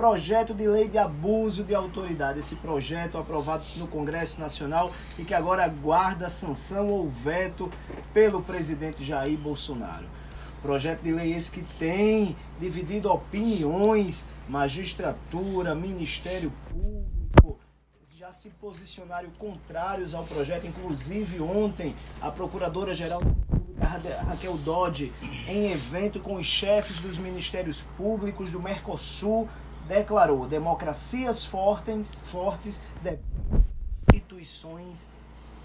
projeto de lei de abuso de autoridade. Esse projeto aprovado no Congresso Nacional e que agora aguarda sanção ou veto pelo presidente Jair Bolsonaro. Projeto de lei esse que tem dividido opiniões, magistratura, Ministério Público, já se posicionaram contrários ao projeto. Inclusive, ontem, a Procuradora-Geral Raquel Dodge, em evento com os chefes dos ministérios públicos do Mercosul, declarou: democracias fortes, fortes instituições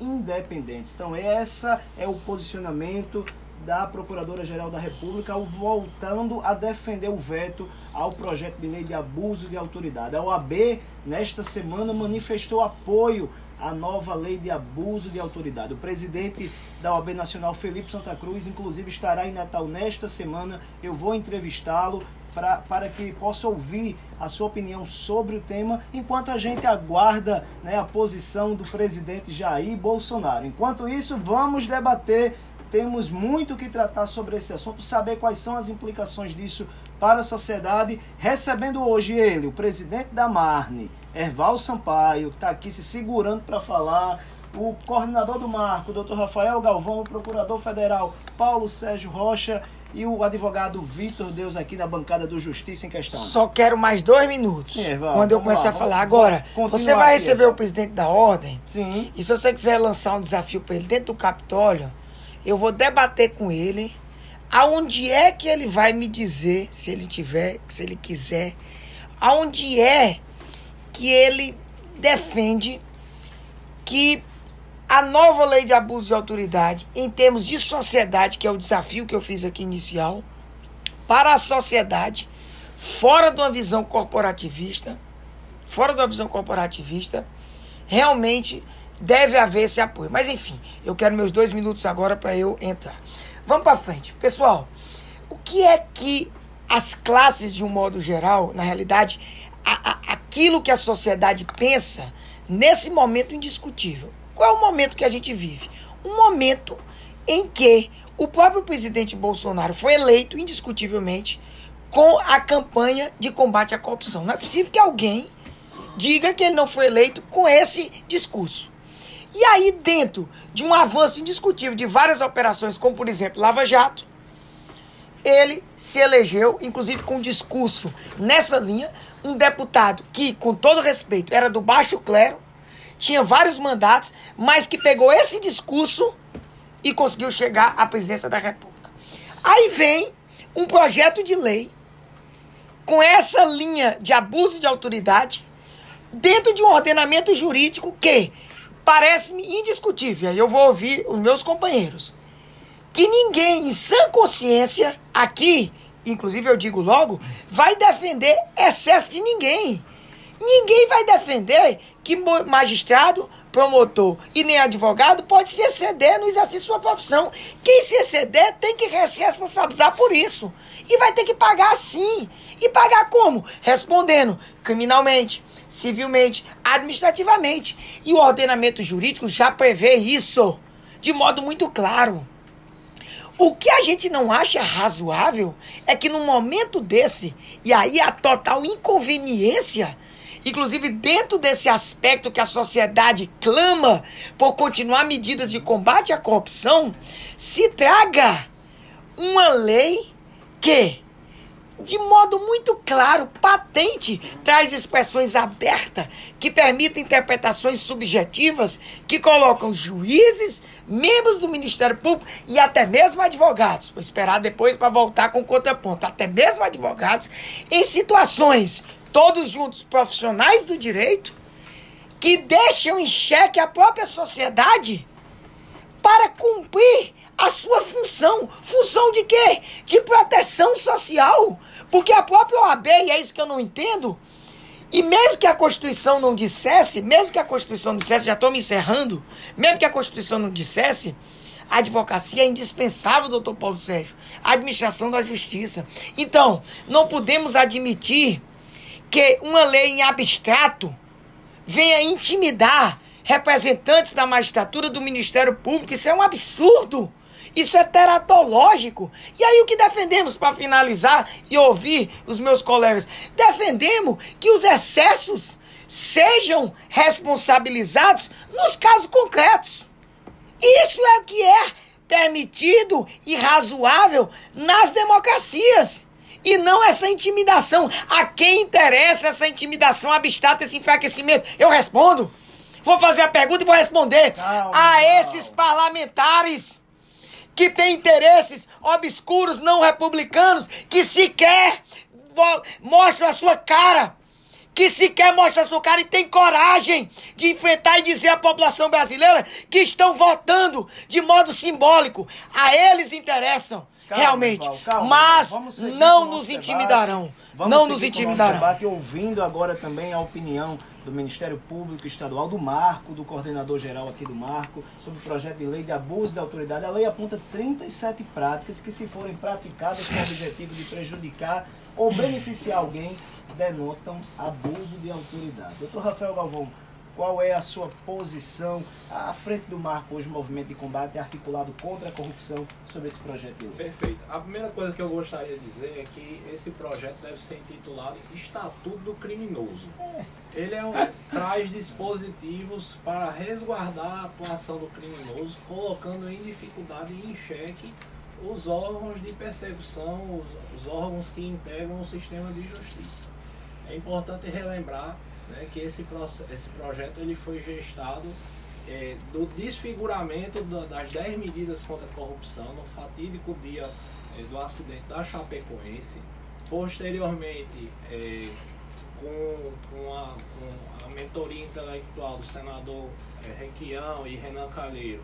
independentes. Então, essa é o posicionamento da Procuradora-Geral da República, voltando a defender o veto ao projeto de lei de abuso de autoridade. A OAB, nesta semana, manifestou apoio à nova lei de abuso de autoridade. O presidente da OAB Nacional, Felipe Santa Cruz, inclusive estará em Natal nesta semana. Eu vou entrevistá-lo pra, para que possa ouvir a sua opinião sobre o tema, enquanto a gente aguarda né, a posição do presidente Jair Bolsonaro. Enquanto isso, vamos debater temos muito que tratar sobre esse assunto, saber quais são as implicações disso para a sociedade. Recebendo hoje ele, o presidente da Marne, Erval Sampaio, que está aqui se segurando para falar, o coordenador do Marco, o doutor Rafael Galvão, o procurador federal Paulo Sérgio Rocha e o advogado Vitor Deus aqui na bancada do Justiça em Questão. Só quero mais dois minutos. Sim, quando eu começar a falar. Agora, você vai receber aqui, o presidente da ordem. Sim. E se você quiser lançar um desafio para ele dentro do Capitólio, eu vou debater com ele aonde é que ele vai me dizer, se ele tiver, se ele quiser, aonde é que ele defende que a nova lei de abuso de autoridade, em termos de sociedade, que é o desafio que eu fiz aqui inicial, para a sociedade, fora de uma visão corporativista, fora da visão corporativista, realmente deve haver esse apoio. Mas enfim, eu quero meus dois minutos agora para eu entrar. Vamos para frente. Pessoal, o que é que as classes, de um modo geral, na realidade, a, a, aquilo que a sociedade pensa nesse momento indiscutível? Qual é o momento que a gente vive? Um momento em que o próprio presidente Bolsonaro foi eleito indiscutivelmente com a campanha de combate à corrupção. Não é possível que alguém diga que ele não foi eleito com esse discurso. E aí, dentro de um avanço indiscutível de várias operações, como por exemplo Lava Jato, ele se elegeu, inclusive com um discurso nessa linha, um deputado que, com todo respeito, era do baixo clero, tinha vários mandatos, mas que pegou esse discurso e conseguiu chegar à presidência da República. Aí vem um projeto de lei com essa linha de abuso de autoridade dentro de um ordenamento jurídico que parece-me indiscutível, eu vou ouvir os meus companheiros, que ninguém em sã consciência aqui, inclusive eu digo logo, vai defender excesso de ninguém. Ninguém vai defender que magistrado, promotor e nem advogado pode se exceder no exercício de sua profissão. Quem se exceder tem que se responsabilizar por isso. E vai ter que pagar sim. E pagar como? Respondendo criminalmente, civilmente, administrativamente. E o ordenamento jurídico já prevê isso de modo muito claro. O que a gente não acha razoável é que num momento desse, e aí a total inconveniência, inclusive dentro desse aspecto que a sociedade clama por continuar medidas de combate à corrupção, se traga uma lei que de modo muito claro, patente, traz expressões abertas que permitem interpretações subjetivas que colocam juízes, membros do Ministério Público e até mesmo advogados, vou esperar depois para voltar com contraponto, até mesmo advogados, em situações, todos juntos profissionais do direito, que deixam em xeque a própria sociedade para cumprir a sua função. Função de quê? De proteção social. Porque a própria OAB, e é isso que eu não entendo, e mesmo que a Constituição não dissesse, mesmo que a Constituição não dissesse, já estou me encerrando, mesmo que a Constituição não dissesse, a advocacia é indispensável, doutor Paulo Sérgio. A administração da justiça. Então, não podemos admitir que uma lei em abstrato venha intimidar representantes da magistratura do Ministério Público. Isso é um absurdo. Isso é teratológico. E aí o que defendemos para finalizar e ouvir os meus colegas? Defendemos que os excessos sejam responsabilizados nos casos concretos. Isso é o que é permitido e razoável nas democracias. E não essa intimidação. A quem interessa essa intimidação abstrata, esse enfraquecimento? Eu respondo. Vou fazer a pergunta e vou responder. Calma, a esses parlamentares que têm interesses obscuros, não republicanos, que sequer mostram a sua cara que sequer mostra a sua cara e tem coragem de enfrentar e dizer à população brasileira que estão votando de modo simbólico. A eles interessam. Calma, realmente, calma, mas não nos intimidarão. Vamos não nos intimidarão. debate ouvindo agora também a opinião do Ministério Público Estadual, do Marco, do coordenador geral aqui do Marco, sobre o projeto de lei de abuso da autoridade. A lei aponta 37 práticas que, se forem praticadas com o objetivo de prejudicar ou beneficiar alguém, denotam abuso de autoridade. Doutor Rafael Galvão, qual é a sua posição à frente do Marco, hoje movimento de combate articulado contra a corrupção sobre esse projeto de lei? Perfeito. A primeira coisa que eu gostaria de dizer é que esse projeto deve ser intitulado Estatuto do Criminoso. É. Ele é um, traz dispositivos para resguardar a atuação do criminoso, colocando em dificuldade e em xeque os órgãos de persecução, os, os órgãos que integram o sistema de justiça. É importante relembrar né, que esse, esse projeto ele foi gestado é, do desfiguramento das 10 medidas contra a corrupção no fatídico dia é, do acidente da Chapecoense. Posteriormente, é, com, com, a, com, a, mentoria intelectual do senador Requião e Renan Calheiro,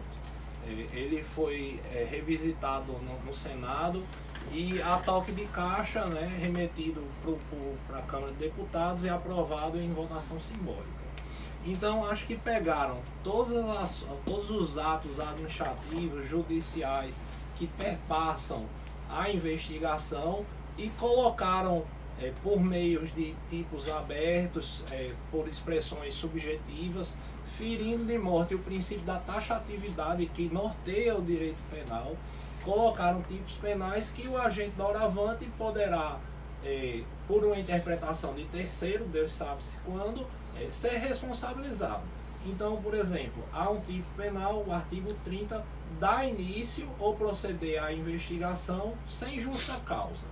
ele foi revisitado no, no, Senado e a toque de caixa, né, remetido para a Câmara de Deputados e aprovado em votação simbólica. Então acho que pegaram as, todos os atos administrativos, judiciais que perpassam a investigação e colocaram é, por meios de tipos abertos, é, por expressões subjetivas, ferindo de morte o princípio da taxatividade que norteia o direito penal, colocaram tipos penais que o agente doravante poderá, é, por uma interpretação de terceiro, Deus sabe-se quando, é, ser responsabilizado. Então, por exemplo, há um tipo penal, o artigo 30, dá início ou proceder à investigação sem justa causa.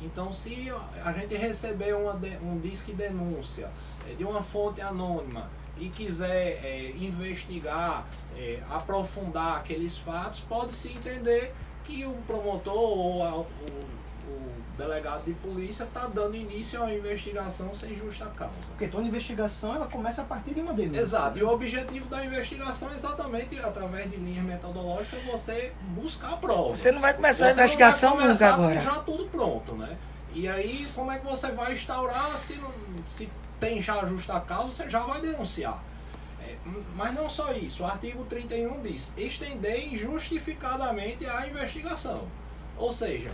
Então, se a gente receber uma um disque denúncia é, de uma fonte anônima e quiser é, investigar, é, aprofundar aqueles fatos, pode-se entender que o promotor ou a, o, o, delegado de polícia está dando início a uma investigação sem justa causa. Porque toda investigação ela começa a partir de uma denúncia. Exato. E o objetivo da investigação é exatamente através de linhas metodológicas você buscar provas. Você não vai começar você a investigação vai nunca agora. Já tudo pronto, né? E aí como é que você vai instaurar se, não, se tem já justa causa, você já vai denunciar. É, mas não só isso, o artigo 31 diz estender injustificadamente a investigação. Ou seja,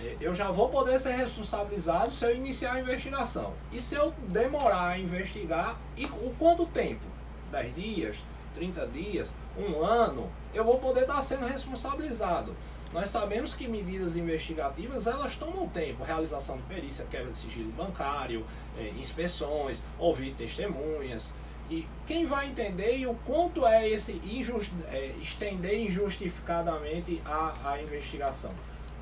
é, eu já vou poder ser responsabilizado se eu iniciar a investigação. E se eu demorar a investigar, e o quanto tempo? 10 dias, 30 dias, um ano, eu vou poder estar sendo responsabilizado. Nós sabemos que medidas investigativas elas tomam tempo, realização de perícia, quebra de sigilo bancário, é, inspeções, ouvir testemunhas. E quem vai entender e o quanto é esse injust, é, estender injustificadamente a, a investigação?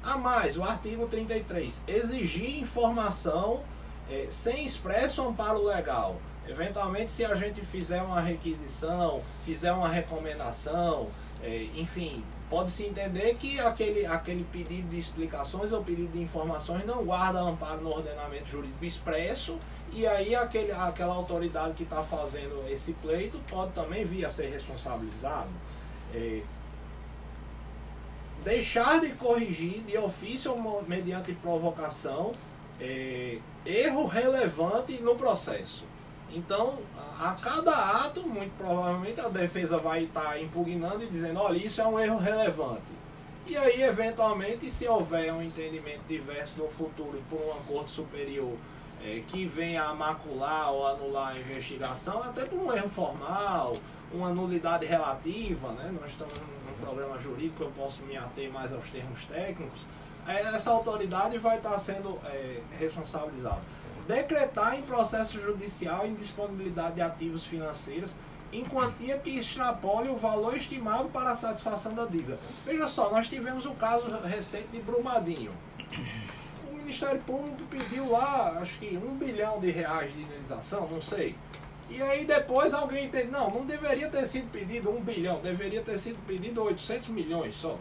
A mais, o artigo 33, exigir informação é, sem expresso amparo legal. Eventualmente, se a gente fizer uma requisição, fizer uma recomendação, é, enfim, pode-se entender que aquele, aquele pedido de explicações ou pedido de informações não guarda amparo no ordenamento jurídico expresso e aí aquele, aquela autoridade que está fazendo esse pleito pode também vir a ser responsabilizado. É, deixar de corrigir de ofício ou mediante provocação é, erro relevante no processo. Então, a cada ato, muito provavelmente a defesa vai estar impugnando e dizendo: olha, isso é um erro relevante. E aí, eventualmente, se houver um entendimento diverso no futuro por uma corte superior é, que venha a macular ou anular a investigação, até por um erro formal, uma nulidade relativa, né? nós estamos num programa jurídico, eu posso me ater mais aos termos técnicos, essa autoridade vai estar sendo é, responsabilizada. Decretar em processo judicial indisponibilidade de ativos financeiros em quantia que extrapole o valor estimado para a satisfação da dívida. Veja só, nós tivemos um caso recente de Brumadinho. O Ministério Público pediu lá, acho que um bilhão de reais de indenização, não sei. E aí depois alguém entende, não, não deveria ter sido pedido um bilhão, deveria ter sido pedido 800 milhões só.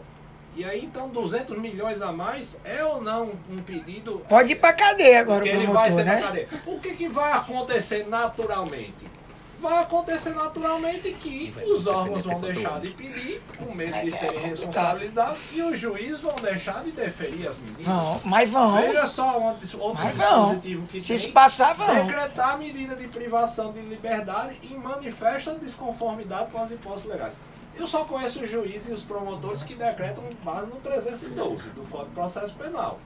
E aí então 200 milhões a mais é ou não um pedido? Pode ir para cadeia agora o promotor, ele vai ser né? cadeia. O que, que vai acontecer naturalmente? vai acontecer naturalmente que os órgãos vão deixar de pedir, com medo de é serem responsabilizados, e os juízes vão deixar de deferir as medidas. Vão, mas vão. Veja só outro mas dispositivo vão. que Se tem. passar, vão. Decretar medida de privação de liberdade em manifesta desconformidade com as hipóteses legais. Eu só conheço os juízes e os promotores que decretam base no 312 do Código de Processo Penal.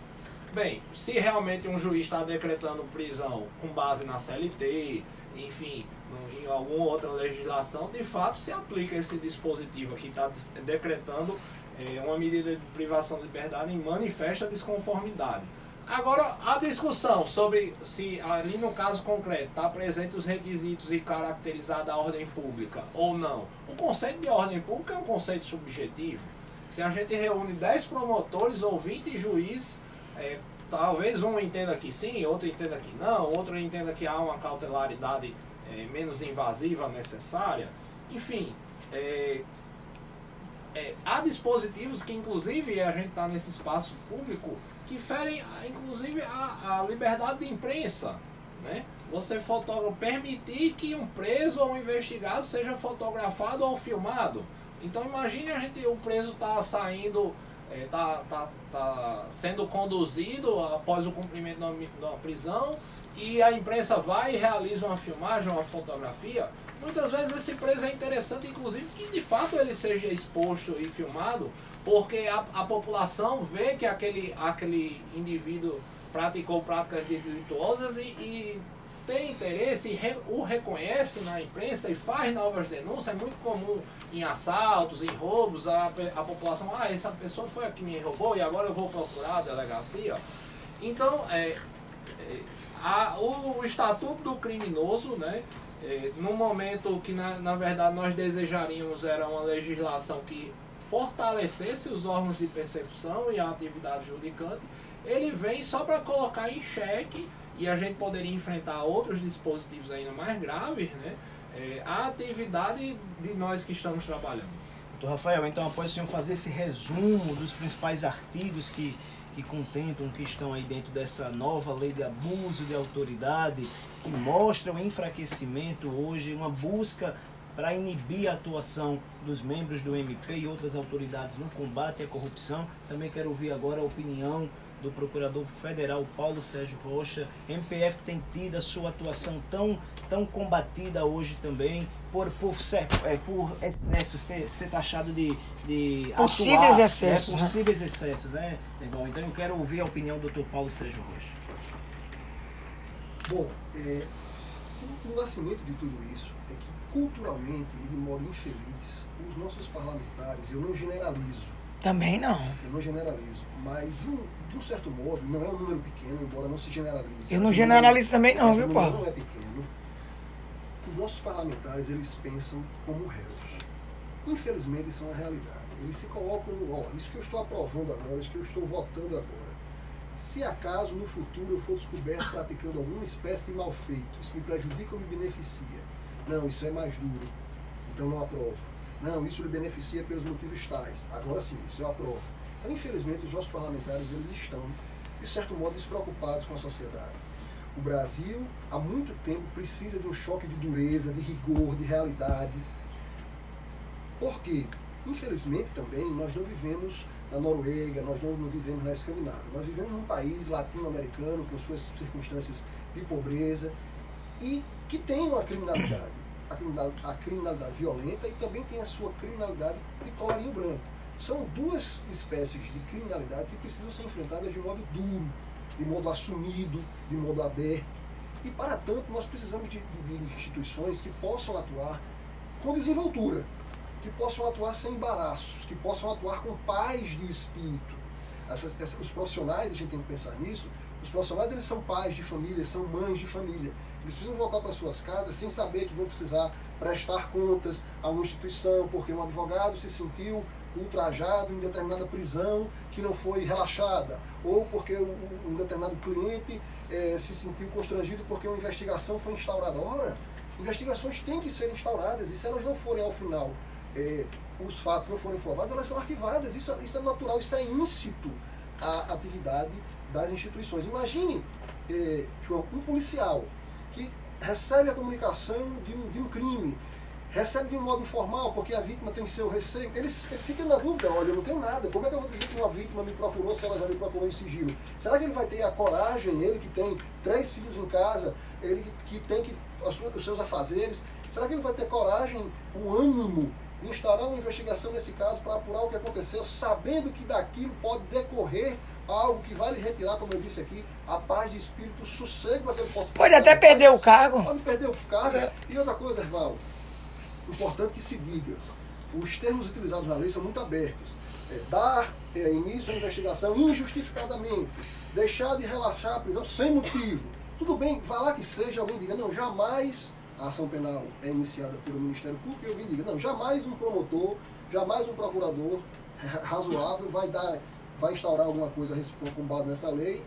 Bem, se realmente um juiz está decretando prisão com base na CLT, enfim, em alguma outra legislação, de fato se aplica esse dispositivo que está decretando é, uma medida de privação de liberdade em manifesta desconformidade. Agora, a discussão sobre se ali no caso concreto está presente os requisitos e caracterizada a ordem pública ou não. O conceito de ordem pública é um conceito subjetivo. Se a gente reúne 10 promotores ou 20 juízes, é, talvez um entenda que sim, outro entenda que não, outro entenda que há uma cautelaridade é, menos invasiva necessária. Enfim, é, é, há dispositivos que, inclusive, a gente está nesse espaço público, que ferem, inclusive, a, a liberdade de imprensa. Né? Você fotogra permitir que um preso ou um investigado seja fotografado ou filmado. Então imagine a gente, o preso está saindo, está é, tá, tá, sendo conduzido após o cumprimento da, da prisão e a imprensa vai e realiza uma filmagem, uma fotografia, muitas vezes esse preso é interessante, inclusive, que de fato ele seja exposto e filmado, porque a, a população vê que aquele, aquele indivíduo praticou práticas delituosas e, e tem interesse e re, o reconhece na imprensa e faz novas denúncias. É muito comum em assaltos, em roubos, a, a população, ah, essa pessoa foi a que me roubou e agora eu vou procurar a delegacia. Então, é, é a, o, o, estatuto do criminoso, né, é, no momento que na, na verdade nós desejaríamos era uma legislação que fortalecesse os órgãos de percepção e a atividade judicante, ele vem só para colocar em xeque e a gente poderia enfrentar outros dispositivos ainda mais graves, né, é, a atividade de nós que estamos trabalhando. Doutor Rafael, então após o senhor fazer esse resumo dos principais artigos que que contemplam, que estão aí dentro dessa nova lei de abuso de autoridade, que mostra o enfraquecimento hoje, uma busca para inibir a atuação dos membros do MP e outras autoridades no combate à corrupção. Também quero ouvir agora a opinião do Procurador Federal Paulo Sérgio Rocha. MPF tem tido a sua atuação tão, tão combatida hoje também por, por, ser, é, por excessos, ser, ser taxado de, de possíveis atuar, excessos. Né? Possíveis excessos, né? Então eu quero ouvir a opinião do Dr. Paulo Sérgio Rocha. Bom, é, o, o nascimento de tudo isso é que culturalmente e de modo infeliz, os nossos parlamentares, eu não generalizo, também não. Eu não generalizo, mas de um, de um certo modo, não é um número pequeno, embora não se generalize. Eu não generalizo também não, viu, Paulo? não é pequeno. Os nossos parlamentares, eles pensam como réus. Infelizmente, isso é uma realidade. Eles se colocam, ó, isso que eu estou aprovando agora, isso que eu estou votando agora. Se acaso no futuro eu for descoberto praticando alguma espécie de mal feito, isso me prejudica ou me beneficia? Não, isso é mais duro. Então não aprovo não, isso lhe beneficia pelos motivos tais. Agora sim, isso eu aprovo. Então, infelizmente, os nossos parlamentares eles estão, de certo modo, despreocupados com a sociedade. O Brasil, há muito tempo, precisa de um choque de dureza, de rigor, de realidade. Por quê? Infelizmente, também, nós não vivemos na Noruega, nós não, não vivemos na Escandinávia. Nós vivemos num país latino-americano com suas circunstâncias de pobreza e que tem uma criminalidade a criminalidade, a criminalidade violenta e também tem a sua criminalidade de colarinho branco. São duas espécies de criminalidade que precisam ser enfrentadas de modo duro, de modo assumido, de modo aberto. E para tanto, nós precisamos de, de, de instituições que possam atuar com desenvoltura, que possam atuar sem embaraços, que possam atuar com paz de espírito. Essas, essas, os profissionais, a gente tem que pensar nisso, os profissionais eles são pais de família, são mães de família. Eles precisam voltar para suas casas sem saber que vão precisar prestar contas a uma instituição, porque um advogado se sentiu ultrajado em determinada prisão que não foi relaxada, ou porque um determinado cliente eh, se sentiu constrangido porque uma investigação foi instaurada. Ora, investigações têm que ser instauradas, e se elas não forem ao final, eh, os fatos não forem provados, elas são arquivadas. Isso, isso é natural, isso é íncito à atividade das instituições. Imagine, eh, João, um policial que recebe a comunicação de um, de um crime, recebe de um modo informal, porque a vítima tem seu receio, ele, ele, fica na dúvida, olha, eu não tenho nada, como é que eu vou dizer que uma vítima me procurou se ela já me procurou em sigilo? Será que ele vai ter a coragem, ele que tem três filhos em casa, ele que, que tem que, os seus afazeres, será que ele vai ter coragem, o ânimo uma investigação nesse caso para apurar o que aconteceu, sabendo que daquilo pode decorrer algo que vai lhe retirar, como eu disse aqui, a paz de espírito, o sossego para que ele possa... Pode até perder o cargo. Pode perder o cargo. É. E outra coisa, Erval, importante que se diga, os termos utilizados na lei são muito abertos. É, dar é, início à investigação injustificadamente, deixar de relaxar a prisão sem motivo. Tudo bem, vá lá que seja, alguém diga, não, jamais a ação penal é iniciada pelo Ministério Público e alguém diga, não, jamais um promotor, jamais um procurador razoável vai dar, vai instaurar alguma coisa com base nessa lei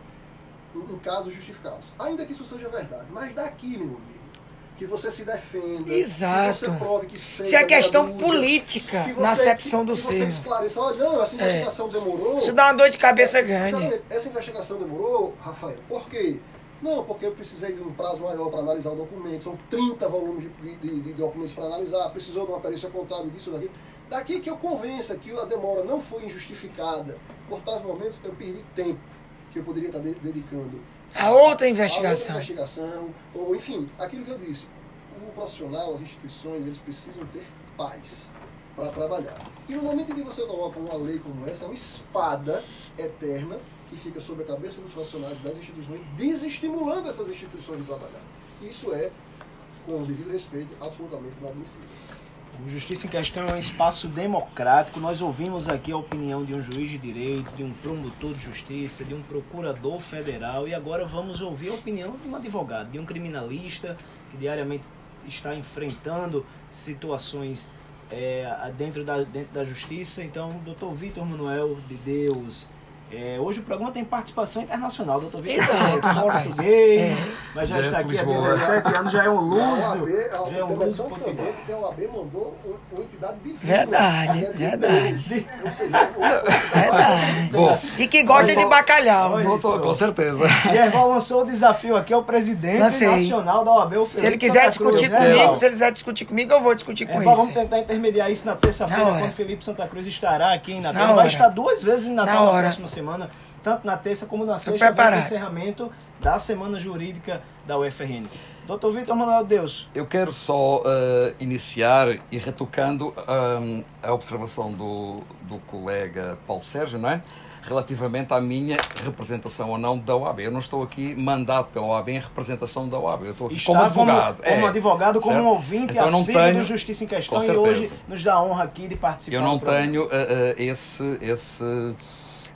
em casos justificados. Ainda que isso seja verdade. Mas daqui, meu amigo, que você se defenda, Exato. que você prove que seja Isso é questão dúvida, política, você, na acepção do ser. Que você esclareça, olha, não, essa é. investigação é. demorou. Isso dá uma dor de cabeça grande. Essa investigação demorou, Rafael, por quê? Não, porque eu precisei de um prazo maior para analisar o documento, são 30 volumes de, de, de documentos para analisar, precisou de uma perícia contábil disso, daqui. Daqui que eu convença que a demora não foi injustificada, por tais momentos eu perdi tempo que eu poderia estar dedicando a outra investigação. A outra investigação, ou enfim, aquilo que eu disse. O profissional, as instituições, eles precisam ter paz para trabalhar. E no momento em que você coloca uma lei como essa, é uma espada eterna que fica sobre a cabeça dos profissionais das instituições, desestimulando essas instituições de trabalhar. Isso é, com o devido respeito, absolutamente inadmissível. O Justiça em Questão é um espaço democrático. Nós ouvimos aqui a opinião de um juiz de direito, de um promotor de justiça, de um procurador federal e agora vamos ouvir a opinião de um advogado, de um criminalista que diariamente está enfrentando situações é, dentro, da, dentro da justiça. Então, doutor Vitor Manuel de Deus, é, hoje o programa tem participação internacional, doutor Vitor. Exato, português, é. mas já está aqui há 17 anos, já é um luso. Já é um luso português. Porque a OAB mandou uma entidade divina. Verdade, verdade. Verdade. Bom, e que gosta de bacalhau. Doutor, com certeza. E Erval lançou o desafio aqui ao presidente nacional da OAB, o Se ele quiser discutir Cruz, comigo, né? se ele quiser discutir comigo, eu vou discutir com ele. Vamos tentar intermediar isso na terça-feira, quando Felipe Santa Cruz estará aqui em Natal. Vai estar duas vezes em Natal na, na próxima semana semana, tanto na terça como na sexta, para o encerramento da semana jurídica da UFRN. Doutor Vitor Manuel Deus. Eu quero só uh, iniciar e retocando um, a observação do, do colega Paulo Sérgio, não é? relativamente à minha representação ou não da OAB. Eu não estou aqui mandado pela OAB em representação da OAB. Eu estou aqui Está como advogado. Como, como é, advogado, como certo? um ouvinte então, não tenho, do Justiça em Questão e hoje nos dá a honra aqui de participar. Eu não tenho uh, uh, esse, esse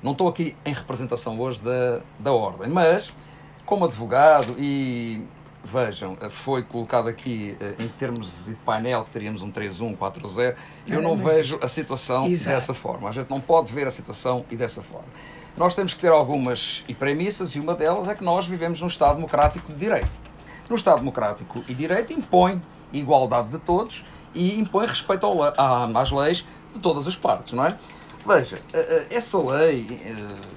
não estou aqui em representação hoje da, da Ordem, mas como advogado e vejam, foi colocado aqui eh, em termos de painel que teríamos um 3-1, 4-0, eu não vejo a situação Exato. dessa forma. A gente não pode ver a situação e dessa forma. Nós temos que ter algumas premissas e uma delas é que nós vivemos num Estado democrático de direito. No Estado democrático e direito impõe igualdade de todos e impõe respeito às leis de todas as partes, não é? Veja, eh, eh, essa lei, eh,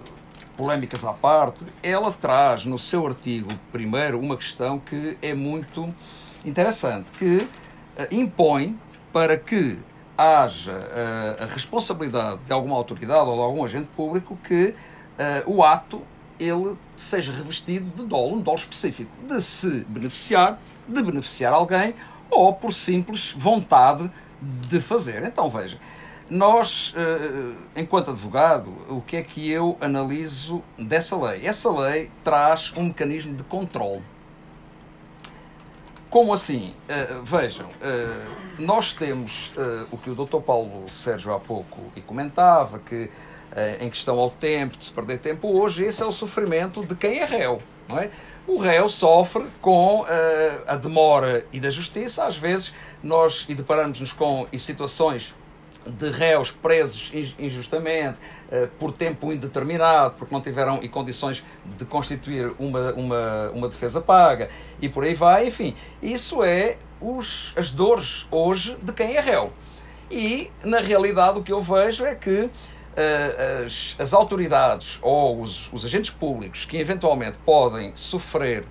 polémicas à parte, ela traz no seu artigo primeiro uma questão que é muito interessante, que impõe para que haja a responsabilidade de alguma autoridade ou de algum agente público que o ato ele seja revestido de dolo, um dolo específico, de se beneficiar, de beneficiar alguém ou por simples vontade de fazer. Então veja, nós, eh, enquanto advogado, o que é que eu analiso dessa lei? Essa lei traz um mecanismo de controle. Como assim? Uh, vejam, uh, nós temos o que o Dr. Paulo Sérgio há pouco e comentava, que em questão ao tempo, de se perder tempo, hoje esse é o sofrimento de quem é réu. Não é? O réu sofre com a demora e da justiça, às vezes nós e deparamos-nos com situações de réus presos injustamente, uh, por tempo indeterminado, porque não tiveram condições de constituir uma, uma, uma defesa paga, e por aí vai, enfim. Isso é os, as dores hoje de quem é réu. E, na realidade, o que eu vejo é que uh, as, as autoridades ou os, os agentes públicos que eventualmente podem sofrer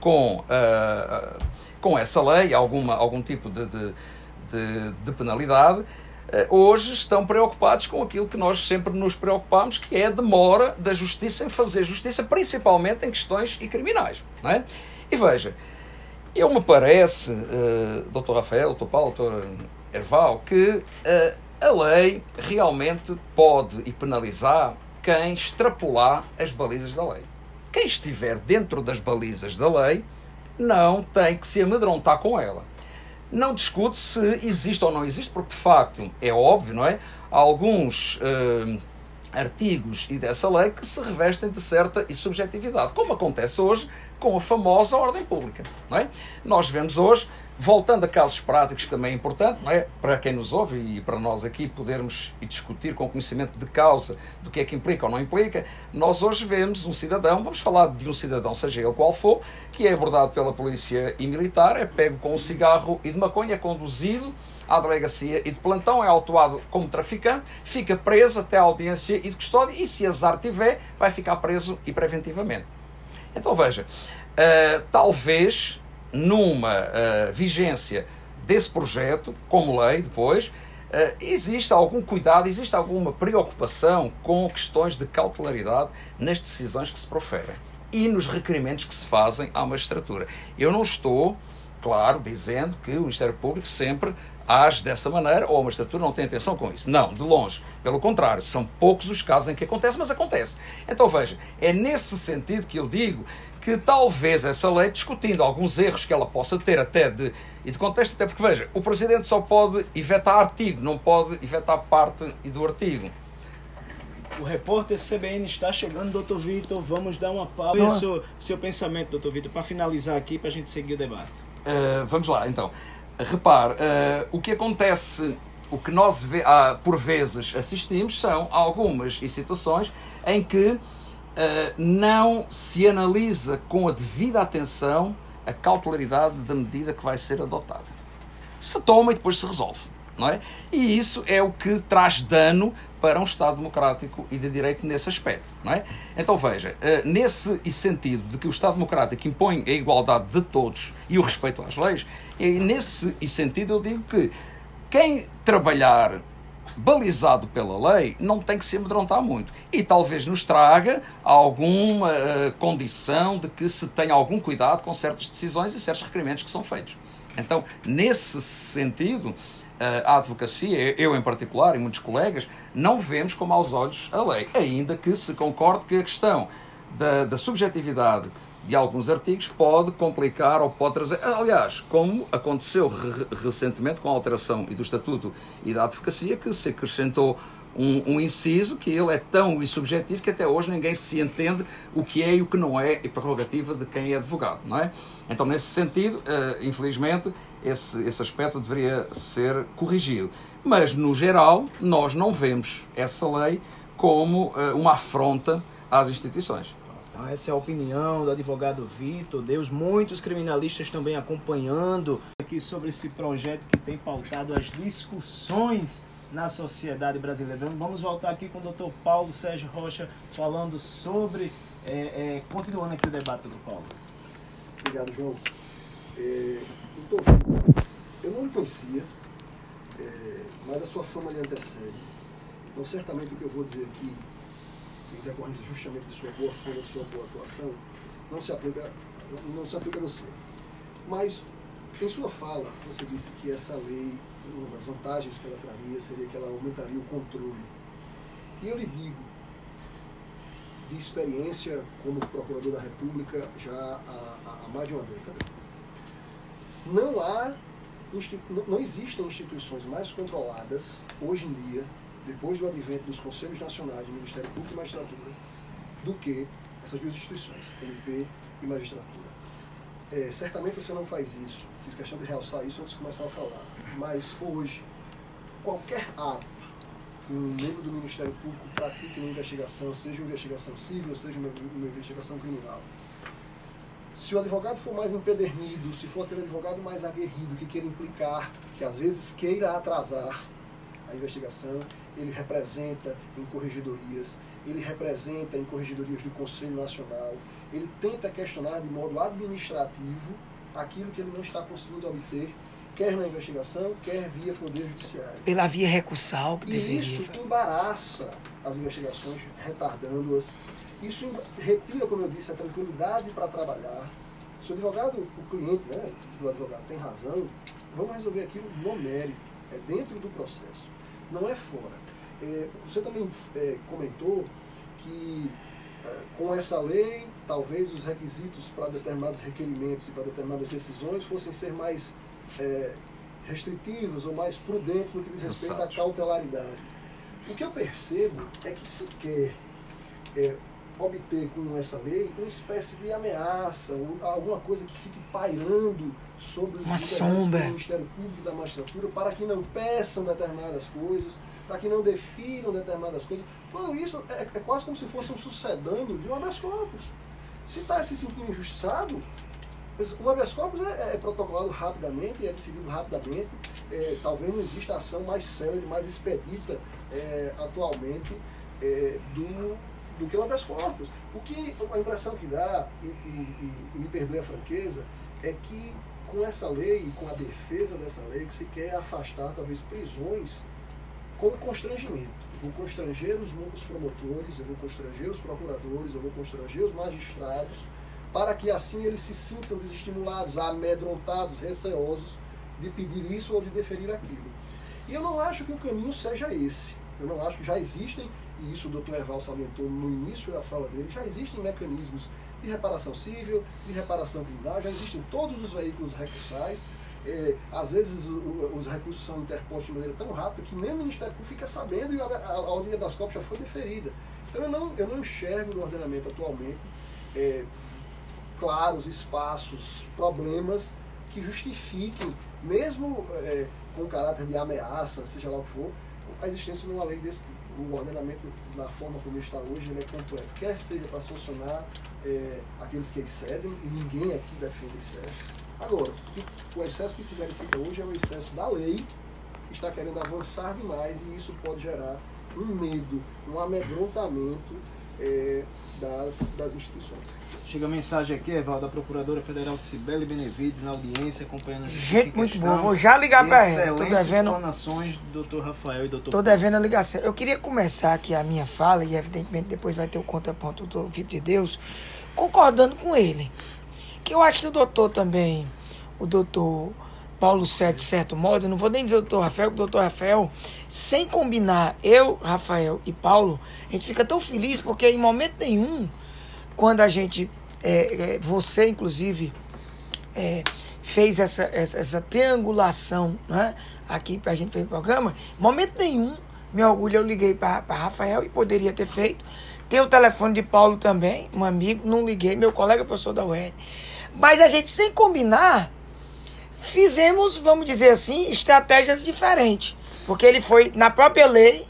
com, uh, com essa lei, alguma, algum tipo de, de, de, de penalidade, eh, hoje estão preocupados com aquilo que nós sempre nos preocupamos, que é a demora da justiça em fazer justiça, principalmente em questões e criminais. Não é? E veja, eu me parece, uh, Dr. Rafael, Dr. Paulo, Dr. Erval, que uh, a lei realmente pode e penalizar quem extrapolar as balizas da lei. Quem estiver dentro das balizas da lei não tem que se amedrontar com ela não discute se existe ou não existe, porque de facto é óbvio, não é? Alguns uh, artigos e dessa lei que se revestem de certa subjetividade, como acontece hoje com a famosa ordem pública. Não é? Nós vemos hoje, voltando a casos práticos, também é importante, não é? para quem nos ouve e para nós aqui podermos discutir com conhecimento de causa do que é que implica ou não implica, nós hoje vemos um cidadão, vamos falar de um cidadão, seja ele qual for, que é abordado pela polícia e militar, é pego com um cigarro e de maconha, é conduzido à delegacia e de plantão, é autuado como traficante, fica preso até a audiência e de custódia e, se azar tiver, vai ficar preso e preventivamente. Então veja, uh, talvez numa uh, vigência desse projeto, como lei depois, uh, existe algum cuidado, existe alguma preocupação com questões de cautelaridade nas decisões que se proferem e nos requerimentos que se fazem à magistratura. Eu não estou, claro, dizendo que o Ministério Público sempre age dessa maneira ou a magistratura não tem intenção com isso. Não, de longe. Pelo contrário, são poucos os casos em que acontece, mas acontece. Então veja, é nesse sentido que eu digo que talvez essa lei, discutindo alguns erros que ela possa ter até de, e de contexto, até porque veja, o Presidente só pode vetar artigo, não pode vetar parte do artigo. O repórter CBN está chegando, doutor Vitor. Vamos dar uma pausa. Qual seu, seu pensamento, doutor Vitor, para finalizar aqui, para a gente seguir o debate? Uh, vamos lá, então. Repare, uh, o que acontece, o que nós por vezes assistimos são algumas situações em que uh, não se analisa com a devida atenção a cautelaridade da medida que vai ser adotada. Se toma e depois se resolve. É? E isso é o que traz dano para um Estado democrático e de direito nesse aspecto. Não é? Então veja, uh, nesse sentido de que o Estado democrático impõe a igualdade de todos e o respeito às leis, e nesse sentido eu digo que quem trabalhar balizado pela lei não tem que se amedrontar muito. E talvez nos traga alguma uh, condição de que se tenha algum cuidado com certas decisões e certos requerimentos que são feitos. Então, nesse sentido, a advocacia, eu em particular e muitos colegas, não vemos com maus olhos a lei, ainda que se concorde que a questão da, da subjetividade de alguns artigos pode complicar ou pode trazer. Aliás, como aconteceu re recentemente com a alteração do Estatuto e da Advocacia, que se acrescentou um, um, inciso que ele é tão insubjetivo que até hoje ninguém se entende o que é e o que não é e prerrogativa de quem é advogado, não é? Então, nesse sentido, uh, infelizmente, esse, esse aspecto deveria ser corrigido. Mas, no geral, nós não vemos essa lei como uh, uma afronta às instituições. Então, essa é a opinião do advogado Vitor Deus, muitos criminalistas também acompanhando aqui sobre esse projeto que tem pautado as discussões na sociedade brasileira. Vamos voltar aqui com o doutor Paulo Sérgio Rocha falando sobre. É, é, continuando aqui o debate, doutor Paulo. Obrigado, João. É, doutor, eu não lhe conhecia, é, mas a sua fama lhe antecede. Então, certamente o que eu vou dizer aqui, em decorrência justamente de sua boa fama, de sua boa atuação, não se aplica, não se aplica a você. Mas, em sua fala, você disse que essa lei, uma das vantagens que ela traria seria que ela aumentaria o controle. E eu lhe digo, de experiência como procurador da República já há, há mais de uma década, Não há não existem instituições mais controladas hoje em dia, depois do advento dos Conselhos Nacionais Ministério Público e Magistratura, do que essas duas instituições, MP e Magistratura. É, certamente você não faz isso, fiz questão de realçar isso antes de começar a falar, mas hoje, qualquer ato que um membro do Ministério Público pratique uma investigação, seja uma investigação civil, seja uma, uma investigação criminal, se o advogado for mais empedernido, se for aquele advogado mais aguerrido que queira implicar, que às vezes queira atrasar a investigação, ele representa em corregedorias, ele representa em corregedorias do Conselho Nacional, ele tenta questionar de modo administrativo aquilo que ele não está conseguindo obter, quer na investigação, quer via Poder Judiciário. Pela via recursal que e deveria. Isso embaraça as investigações, retardando-as, isso retira, como eu disse, a tranquilidade para trabalhar. Se o advogado, o cliente né, do advogado tem razão, vamos resolver aquilo no mérito, é dentro do processo, não é fora. É, você também é, comentou que é, com essa lei, talvez os requisitos para determinados requerimentos e para determinadas decisões fossem ser mais é, restritivos ou mais prudentes no que diz respeito à cautelaridade. O que eu percebo é que se quer é, obter com essa lei uma espécie de ameaça, alguma coisa que fique pairando sobre os sombra. do Ministério Público e da magistratura para que não peçam determinadas coisas, para que não definam determinadas coisas. Quando isso é, é, quase como se fosse um sucedâneo de um habeas corpus. Se está se sentindo injustiçado, o habeas corpus é, é, protocolado rapidamente, é decidido rapidamente. É, talvez não exista ação mais célere, mais expedita é, atualmente é, do do que o habeas corpus. O que a impressão que dá, e, e, e, e me perdoe a franqueza, é que com essa lei e com a defesa dessa lei, que se quer afastar talvez prisões com constrangimento. Eu vou constranger os, os promotores, eu vou constranger os procuradores, eu vou constranger os magistrados, para que assim eles se sintam desestimulados, amedrontados, receosos de pedir isso ou de deferir aquilo. E eu não acho que o caminho seja esse. Eu não acho que já existem e isso o doutor Eval salientou no início da fala dele, já existem mecanismos de reparação civil, de reparação criminal, já existem todos os veículos recursais. É, às vezes o, os recursos são interpostos de maneira tão rápida que nem o Ministério Público fica sabendo e a, a, a ordem das copas já foi deferida. Então eu não, eu não enxergo no ordenamento atualmente é, claros espaços, problemas que justifiquem, mesmo é, com caráter de ameaça, seja lá o que for, a existência de uma lei desse tipo o ordenamento, da forma como está hoje, ele é completo. Quer seja para sancionar é, aqueles que excedem, e ninguém aqui defende excesso. Agora, o excesso que se verifica hoje é o excesso da lei, que está querendo avançar demais, e isso pode gerar um medo, um amedrontamento é, das, das instituições. Chega a mensagem aqui, Eval, da Procuradora Federal Cibele Benevides, na audiência, acompanhando a Gente, muito bom. Vou já ligar para ela. Tô devendo. explanações do Dr. Rafael e Dr. Tô devendo a ligação. Eu queria começar aqui a minha fala, e evidentemente depois vai ter o contraponto do Vitor de Deus, concordando com ele. Que eu acho que o doutor também, o doutor Paulo Sete, de certo modo, eu não vou nem dizer o doutor Rafael, porque o doutor Rafael, sem combinar eu, Rafael e Paulo, a gente fica tão feliz porque em momento nenhum, quando a gente é, é, você, inclusive, é, fez essa, essa, essa, triangulação né, aqui para a gente fazer o programa. Momento nenhum, me orgulho, eu liguei para Rafael e poderia ter feito. Tem o telefone de Paulo também, um amigo, não liguei, meu colega professor da UERN. Mas a gente, sem combinar, fizemos, vamos dizer assim, estratégias diferentes. Porque ele foi na própria lei,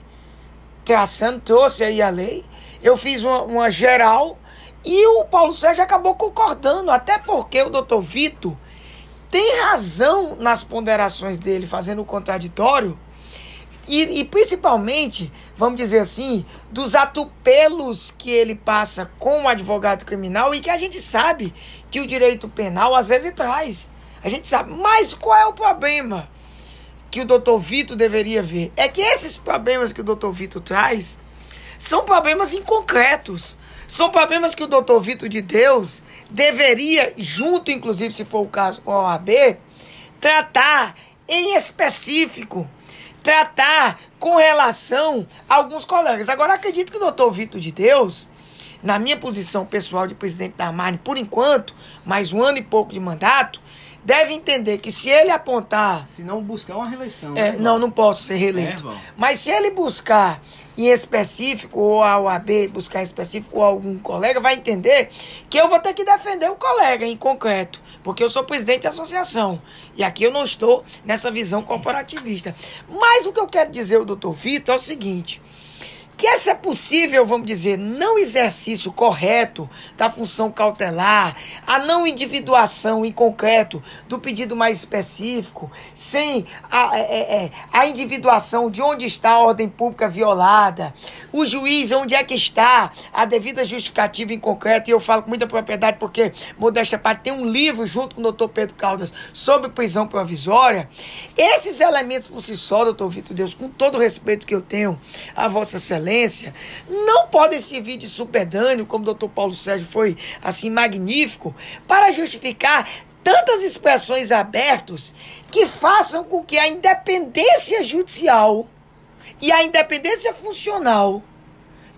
traçando, trouxe aí a lei. Eu fiz uma, uma geral e o Paulo Sérgio acabou concordando, até porque o doutor Vito tem razão nas ponderações dele, fazendo o contraditório, e, e, principalmente, vamos dizer assim, dos atropelos que ele passa com o advogado criminal e que a gente sabe que o direito penal às vezes traz. A gente sabe. Mas qual é o problema que o doutor Vito deveria ver? É que esses problemas que o doutor Vito traz são problemas inconcretos. São problemas que o doutor Vitor de Deus deveria, junto inclusive se for o caso com a OAB, tratar em específico, tratar com relação a alguns colegas. Agora, acredito que o doutor Vitor de Deus, na minha posição pessoal de presidente da Marne, por enquanto, mais um ano e pouco de mandato, deve entender que se ele apontar. Se não buscar uma reeleição. É, né, não, não posso ser reeleito. É. Mas se ele buscar em específico, ou a OAB buscar em específico, ou algum colega, vai entender que eu vou ter que defender o colega em concreto. Porque eu sou presidente da associação. E aqui eu não estou nessa visão corporativista. Mas o que eu quero dizer ao doutor Vitor é o seguinte que essa é possível, vamos dizer, não exercício correto da função cautelar, a não individuação em concreto do pedido mais específico, sem a, é, é, a individuação de onde está a ordem pública violada, o juiz, onde é que está a devida justificativa em concreto, e eu falo com muita propriedade porque, modéstia à parte, tem um livro junto com o doutor Pedro Caldas sobre prisão provisória. Esses elementos por si só, doutor Vitor Deus, com todo o respeito que eu tenho a Vossa Excelência, não podem servir de supedâneo, como o doutor Paulo Sérgio foi assim magnífico, para justificar tantas expressões abertas que façam com que a independência judicial e a independência funcional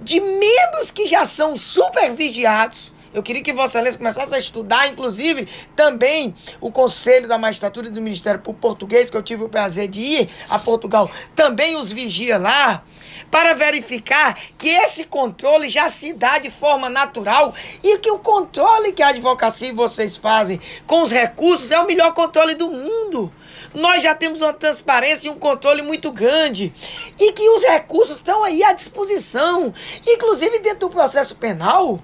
de membros que já são supervigiados. Eu queria que Vossa Excelência começasse a estudar, inclusive, também o Conselho da Magistratura e do Ministério Público Português, que eu tive o prazer de ir a Portugal, também os vigia lá, para verificar que esse controle já se dá de forma natural e que o controle que a advocacia e vocês fazem com os recursos é o melhor controle do mundo. Nós já temos uma transparência e um controle muito grande. E que os recursos estão aí à disposição. Inclusive dentro do processo penal,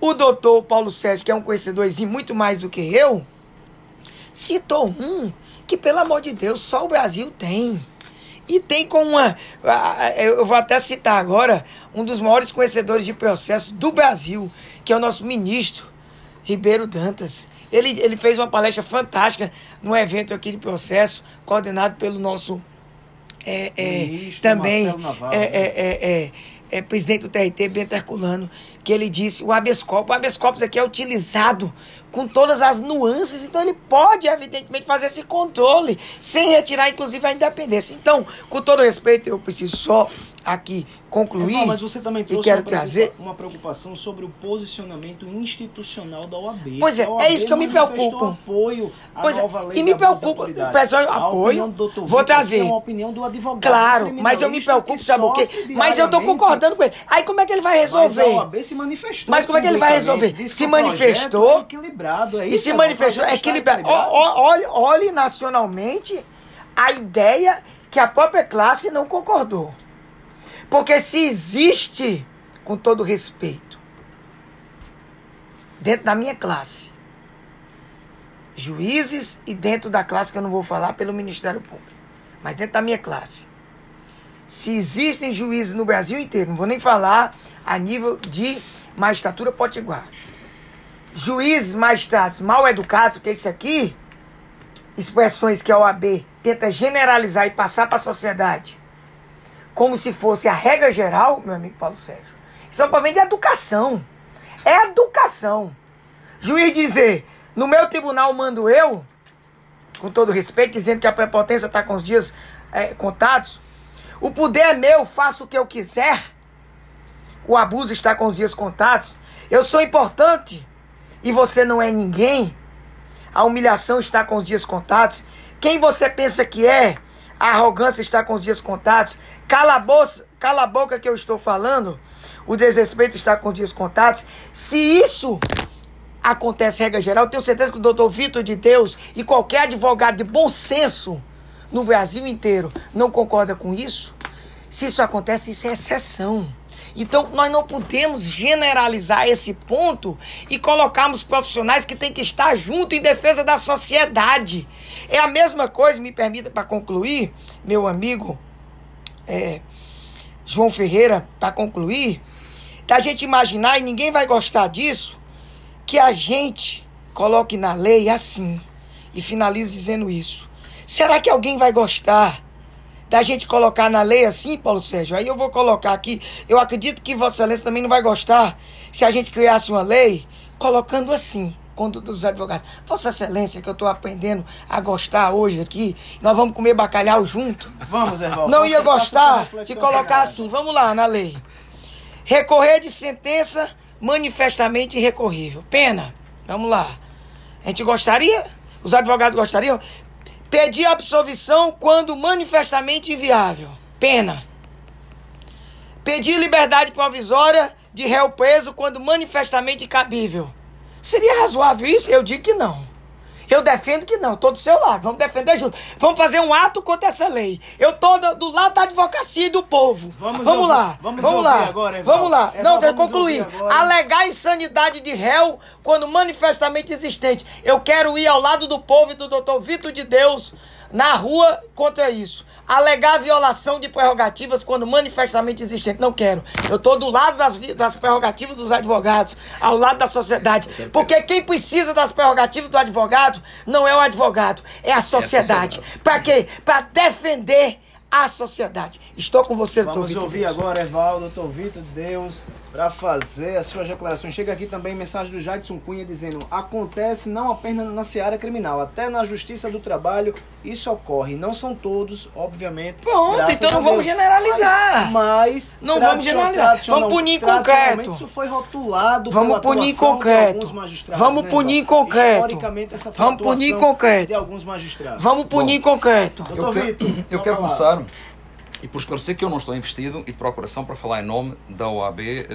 o doutor Paulo Sérgio, que é um conhecedorzinho muito mais do que eu, citou um que, pelo amor de Deus, só o Brasil tem. E tem com uma. Eu vou até citar agora um dos maiores conhecedores de processo do Brasil, que é o nosso ministro Ribeiro Dantas. Ele, ele fez uma palestra fantástica num evento aqui de processo, coordenado pelo nosso é, é, Ministro também Navarro. é, é, presidente do TRT, Bento Herculano, que ele disse, o habeas corpus, o habeas corpus aqui é utilizado com todas as nuances, então ele pode, evidentemente, fazer esse controle, sem retirar, inclusive, a independência. Então, com todo respeito, eu preciso só aqui concluir Irmão, mas você também e trouxe quero uma, trazer... uma preocupação sobre o posicionamento institucional da OAB. Pois é, é isso que eu me preocupo. apoio à Pois é, lei e me autoridade. pessoal, apoio, vou trazer. É uma opinião do advogado Claro, mas eu me preocupo, sabe o quê? Mas eu diariamente, concordando com ele. Aí como é que ele vai Mas a resolver? OAB se manifestou. Mas como é que ele vai resolver? Se manifestou é equilibrado, é E isso, se é, o manifestou está equilibrado. Olhe, olhe nacionalmente a ideia que a própria classe não concordou. Porque se existe, com todo respeito, dentro da minha classe, juízes e dentro da classe que eu não vou falar pelo Ministério Público, mas dentro da minha classe, se existem juízes no Brasil inteiro, não vou nem falar a nível de magistratura potiguar, juízes, magistrados mal educados, porque isso aqui, expressões que a OAB tenta generalizar e passar para a sociedade, como se fosse a regra geral, meu amigo Paulo Sérgio, isso é um problema de educação. É educação. Juiz dizer, no meu tribunal mando eu, com todo respeito, dizendo que a prepotência está com os dias eh, contados, o poder é meu, faço o que eu quiser, o abuso está com os dias contados, eu sou importante e você não é ninguém, a humilhação está com os dias contados, quem você pensa que é, a arrogância está com os dias contados, cala a, bolsa, cala a boca que eu estou falando, o desrespeito está com os dias contados. Se isso acontece regra geral, tenho certeza que o doutor Vitor de Deus e qualquer advogado de bom senso no Brasil inteiro não concorda com isso. Se isso acontece, isso é exceção. Então, nós não podemos generalizar esse ponto e colocarmos profissionais que têm que estar junto em defesa da sociedade. É a mesma coisa, me permita para concluir, meu amigo é, João Ferreira, para concluir, da gente imaginar, e ninguém vai gostar disso, que a gente coloque na lei assim, e finalize dizendo isso. Será que alguém vai gostar da gente colocar na lei assim, Paulo Sérgio? Aí eu vou colocar aqui, eu acredito que Vossa Excelência também não vai gostar se a gente criasse uma lei colocando assim, conduta dos advogados. Vossa Excelência, que eu estou aprendendo a gostar hoje aqui, nós vamos comer bacalhau junto. Vamos, Erval. Não ia essa gostar de colocar assim, vamos lá na lei. Recorrer de sentença manifestamente irrecorrível. Pena. Vamos lá. A gente gostaria? Os advogados gostariam? Pedir absolvição quando manifestamente inviável. Pena. Pedir liberdade provisória de réu preso quando manifestamente cabível. Seria razoável isso? Eu digo que não. Eu defendo que não, estou do seu lado, vamos defender junto. Vamos fazer um ato contra essa lei. Eu estou do, do, lado da advocacia e do povo. Vamos, vamos ouvir, lá, vamos, vamos lá. Agora, vamos lá. Eval, não, eu concluir. Alegar insanidade de réu quando manifestamente existente. Eu quero ir ao lado do povo e do doutor Vitor de Deus na rua contra isso alegar violação de prerrogativas quando manifestamente existente. Não quero. Eu estou do lado das, das prerrogativas dos advogados, ao lado da sociedade. Porque quem precisa das prerrogativas do advogado não é o advogado, é a sociedade. É sociedade. Para quê? Para defender a sociedade. Estou com você, doutor Vitor. Vamos ouvir Deus. agora, Evaldo, doutor Vitor Deus para fazer as suas declarações. Chega aqui também mensagem do Jadson Cunha dizendo: acontece não apenas na seara criminal, até na justiça do trabalho isso ocorre. Não são todos, obviamente. Pronto, então não vamos generalizar. Mas, não vamos generalizar. Vamos punir em concreto. Isso foi rotulado. Vamos punir concreto. Vamos né, punir em concreto. Historicamente, essa vamos punir em concreto. De alguns magistrados. Vamos punir em concreto. Eu, quero, eu quero começar e por esclarecer que eu não estou investido e de procuração para falar em nome da OAB eh,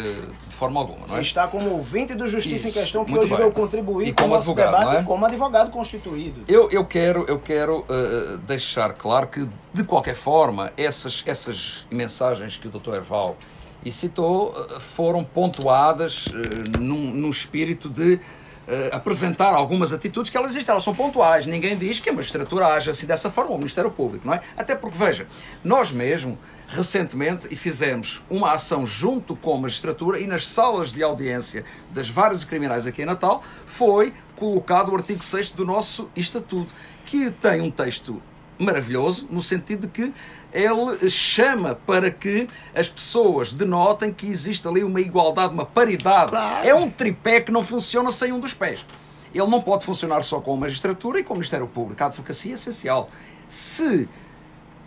de forma alguma. Não é? Você está como ouvinte do Justiça Isso, em Questão, que hoje bem. veio contribuir e com o nosso advogado, debate é? como advogado constituído. Eu, eu quero, eu quero uh, deixar claro que, de qualquer forma, essas, essas mensagens que o Dr. Erval e citou uh, foram pontuadas uh, num, num espírito de Uh, apresentar algumas atitudes que elas existem, elas são pontuais. Ninguém diz que a magistratura age assim dessa forma, o Ministério Público, não é? Até porque, veja, nós mesmo, recentemente, e fizemos uma ação junto com a magistratura e nas salas de audiência das vários criminais aqui em Natal, foi colocado o artigo 6 do nosso Estatuto, que tem um texto maravilhoso, no sentido de que ele chama para que as pessoas denotem que existe ali uma igualdade, uma paridade. Claro. É um tripé que não funciona sem um dos pés. Ele não pode funcionar só com a magistratura e com o Ministério Público. A advocacia é essencial. Se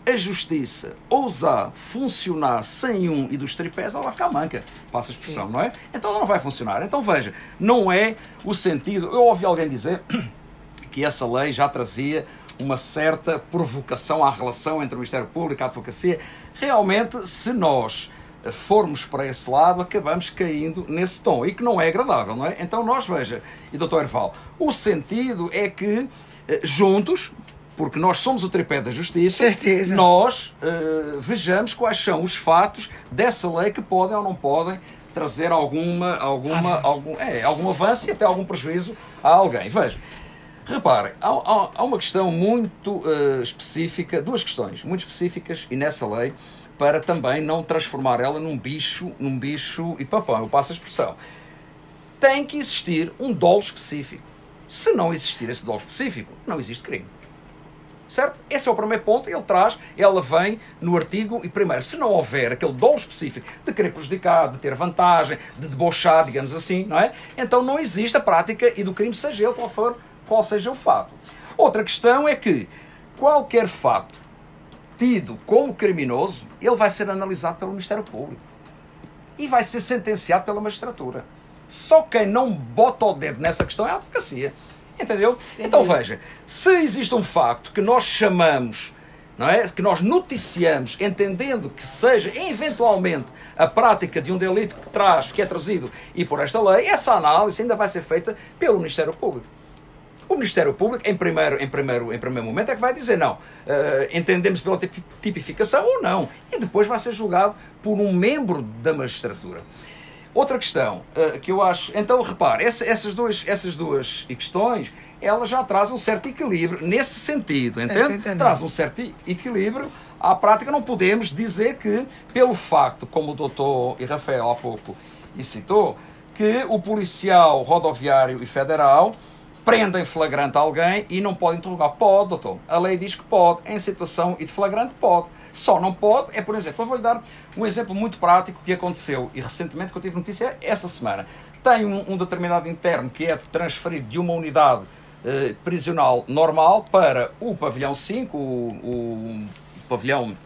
a justiça ousar funcionar sem um e dos tripés, ela vai ficar manca, passa a expressão, Sim. não é? Então ela não vai funcionar. Então veja, não é o sentido. Eu ouvi alguém dizer que essa lei já trazia uma certa provocação à relação entre o Ministério Público e a advocacia. Realmente, se nós formos para esse lado, acabamos caindo nesse tom e que não é agradável, não é? Então, nós, veja, e doutor Erval, o sentido é que eh, juntos, porque nós somos o tripé da justiça, Certeza. nós uh, vejamos quais são os fatos dessa lei que podem ou não podem trazer alguma, alguma, algum, é, algum avanço e até algum prejuízo a alguém. Veja, Reparem, há, há, há, uma questão muito uh, específica, duas questões muito específicas e nessa lei para também não transformar ela num bicho, num bicho e papão, eu passo a expressão. Tem que existir um dolo específico. Se não existir esse dolo específico, não existe crime. Certo? Esse é o primeiro ponto, ele traz, ela vem no artigo e primeiro, se não houver aquele dolo específico de querer prejudicar, de ter vantagem, de debochar, digamos assim, não é? Então não existe a prática e do crime, seja ele qual for qual seja o fato. Outra questão é que qualquer fato tido como criminoso, ele vai ser analisado pelo Ministério Público e vai ser sentenciado pela magistratura. Só quem não bota o dedo nessa questão é a advocacia. Entendeu? Entendi. Então veja, se existe um facto que nós chamamos, não é? que nós noticiamos, entendendo que seja eventualmente a prática de um delito que traz, que é trazido e por esta lei, essa análise ainda vai ser feita pelo Ministério Público. O Ministério Público, em primeiro, em primeiro, em primeiro momento, é que vai dizer não, uh, entendemos pela tipificação ou não, e depois vai ser julgado por um membro da magistratura. Outra questão uh, que eu acho. Então, repare, essa, essas, duas, essas duas questões elas já trazem um certo equilíbrio nesse sentido, entende? Traz um certo equilíbrio à prática. Não podemos dizer que, pelo facto, como o doutor e Rafael há pouco e citou, que o policial rodoviário e federal prenda em flagrante alguém e não pode interrogar. Pode, doutor. A lei diz que pode. Em situação e de flagrante, pode. Só não pode é, por exemplo, eu vou-lhe dar um exemplo muito prático que aconteceu e recentemente que eu tive notícia essa semana. Tem um, um determinado interno que é transferido de uma unidade eh, prisional normal para o pavilhão 5, o, o pavilhão,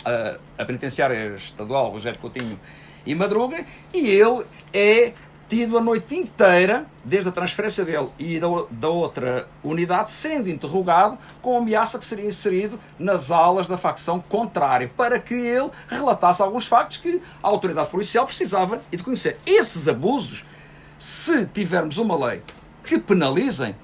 a penitenciária estadual Rogério Coutinho e Madruga, e ele é tido a noite inteira, desde a transferência dele e da, da outra unidade, sendo interrogado com ameaça que seria inserido nas alas da facção contrária, para que ele relatasse alguns factos que a autoridade policial precisava de conhecer. Esses abusos, se tivermos uma lei que penalizem,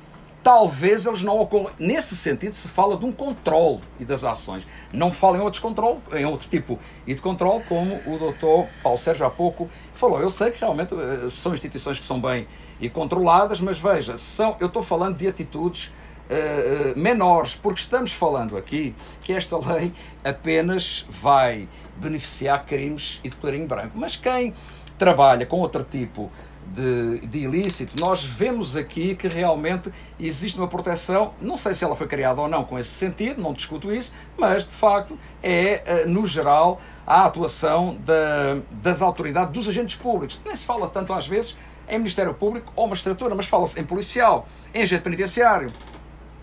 talvez eles não ocorram. Nesse sentido, se fala de um controle e das ações. Não fala em outros controle, em outro tipo e de controle, como o doutor Paulo Sérgio há pouco falou. Eu sei que realmente eh, são instituições que são bem e controladas, mas veja, são, eu estou falando de atitudes uh, menores, porque estamos falando aqui que esta lei apenas vai beneficiar crimes e de colarinho branco. Mas quem trabalha com outro tipo de, de, ilícito, nós vemos aqui que realmente existe uma proteção, não sei se ela foi criada ou não com esse sentido, não discuto isso, mas de facto é, eh, no geral, a atuação da, das autoridades, dos agentes públicos. Nem se fala tanto às vezes em Ministério Público ou magistratura, mas fala-se em policial, em agente penitenciário,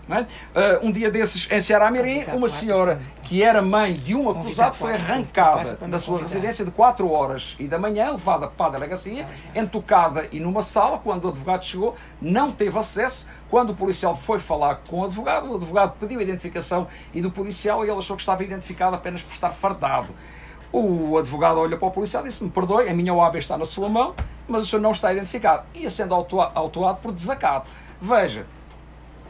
é? Uh, um dia desses, em Ceará Mirim, uma senhora que era mãe de um acusado foi arrancada da sua residência de 4 horas e da manhã, levada para a delegacia, entocada e numa sala. Quando o advogado chegou, não teve acesso. Quando o policial foi falar com o advogado, o advogado pediu a identificação e do policial e ele achou que estava identificado apenas por estar fardado. O advogado olha para o policial e disse: Me perdoe, a minha OAB está na sua mão, mas o senhor não está identificado. Ia sendo autuado por desacato. Veja,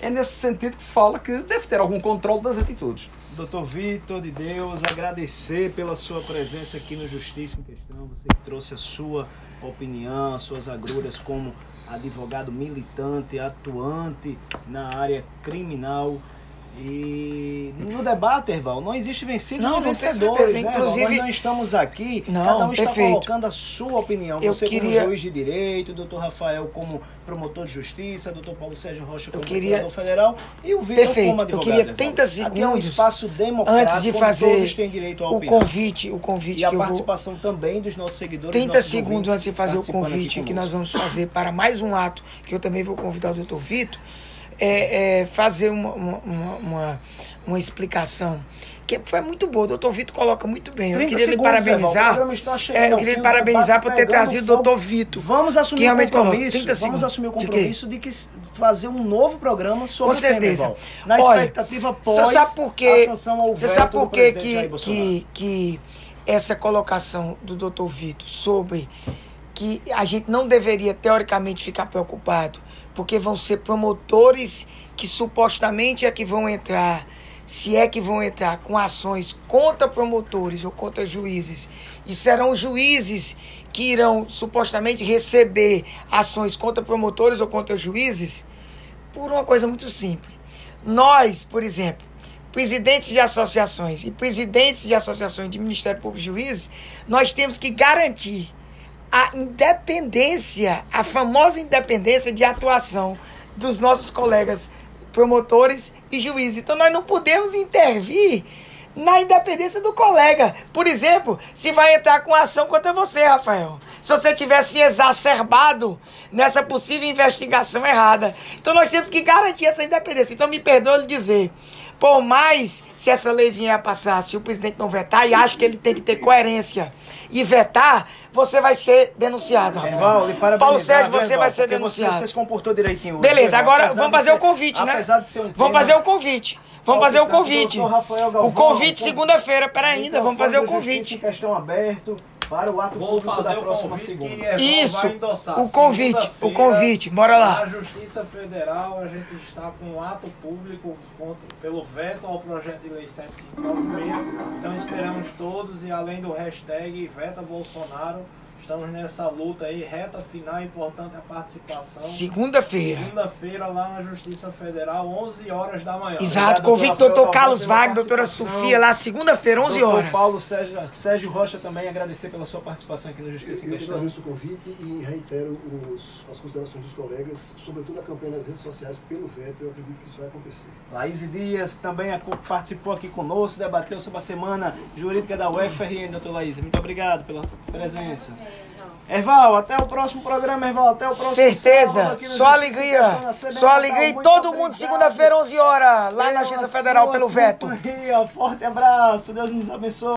é nesse sentido que se fala que deve ter algum controle das atitudes. Doutor Vitor de Deus, agradecer pela sua presença aqui no Justiça em Questão. Você trouxe a sua opinião, as suas agruras como advogado militante, atuante na área criminal. E no debate, Erval, não existe vencidos não, nem vencedores, né, Inclusive, Nós não estamos aqui, não, cada um está perfeito. colocando a sua opinião. Eu Você queria... como juiz de direito, o doutor Rafael como promotor de justiça, doutor Paulo Sérgio Rocha como queria... federal e o Vitor como advogado. Eu queria 30 segundos aqui é um espaço democrático antes de fazer todos têm direito a o convite, o convite e a participação vou... também dos nossos seguidores. 30 segundos antes de fazer o convite que nós vamos fazer para mais um ato que eu também vou convidar o doutor Vitor é, é, fazer uma, uma, uma, uma, explicação que foi muito boa. O doutor Vitor coloca muito bem. Eu queria lhe parabenizar. É, eu queria lhe parabenizar por ter trazido o doutor Vitor. Vamos assumir o compromisso. Vamos assumir o compromisso de, que fazer um novo programa sobre Com certeza. o tema, Na Olha, expectativa pós sabe por quê, a sanção ao Você sabe por que, que, que essa colocação do doutor Vitor sobre que a gente não deveria, teoricamente, ficar preocupado porque vão ser promotores que supostamente é que vão entrar, se é que vão entrar com ações contra promotores ou contra juízes, e serão juízes que irão supostamente receber ações contra promotores ou contra juízes, por uma coisa muito simples. Nós, por exemplo, presidentes de associações e presidentes de associações de Ministério Público e Juízes, nós temos que garantir a independência, a famosa independência de atuação dos nossos colegas promotores e juízes. Então nós não podemos intervir na independência do colega. Por exemplo, se vai entrar com ação contra você, Rafael. Se você tivesse exacerbado nessa possível investigação errada. Então nós temos que garantir essa independência. Então me perdoe dizer, por mais se essa lei vier a passar, se o presidente não vetar, e acho que ele tem que ter coerência e vetar, você vai ser denunciado. Rafael. Paulo Sérgio, você vai ser denunciado. Você, você se comportou direitinho. Beleza, agora vamos fazer o convite, né? Vamos fazer o convite. Vamos fazer o convite. O convite segunda-feira, pera ainda, vamos fazer o convite. Questão aberto para o ato Vou público da próxima segunda. Isso, o convite, o convite, bora lá. Na Justiça Federal, a gente está com um ato público contra, pelo veto ao projeto de lei 7596. Então esperamos todos e além do hashtag Veta Bolsonaro, Estamos nessa luta aí, reta final, importante a participação. Segunda-feira. Segunda-feira, lá na Justiça Federal, 11 horas da manhã. Exato, convite doutor Carlos Wagner, doutora Sofia, lá segunda-feira, 11 doutor horas. Paulo Sérgio, Sérgio Rocha também, agradecer pela sua participação aqui no Justiça eu, em Questão. Eu agradeço o convite e reitero os, as considerações dos colegas, sobretudo a campanha nas redes sociais pelo veto, eu acredito que isso vai acontecer. Laís Dias, que também participou aqui conosco, debateu sobre a semana jurídica da UFRN, doutor Laís. Muito obrigado pela presença. Erval, até o próximo programa, Erval. Até o próximo Certeza. Só alegria. Só alegria. E todo mundo, segunda-feira, 11 horas, lá na Justiça Federal, pelo veto. Forte abraço. Deus nos abençoe.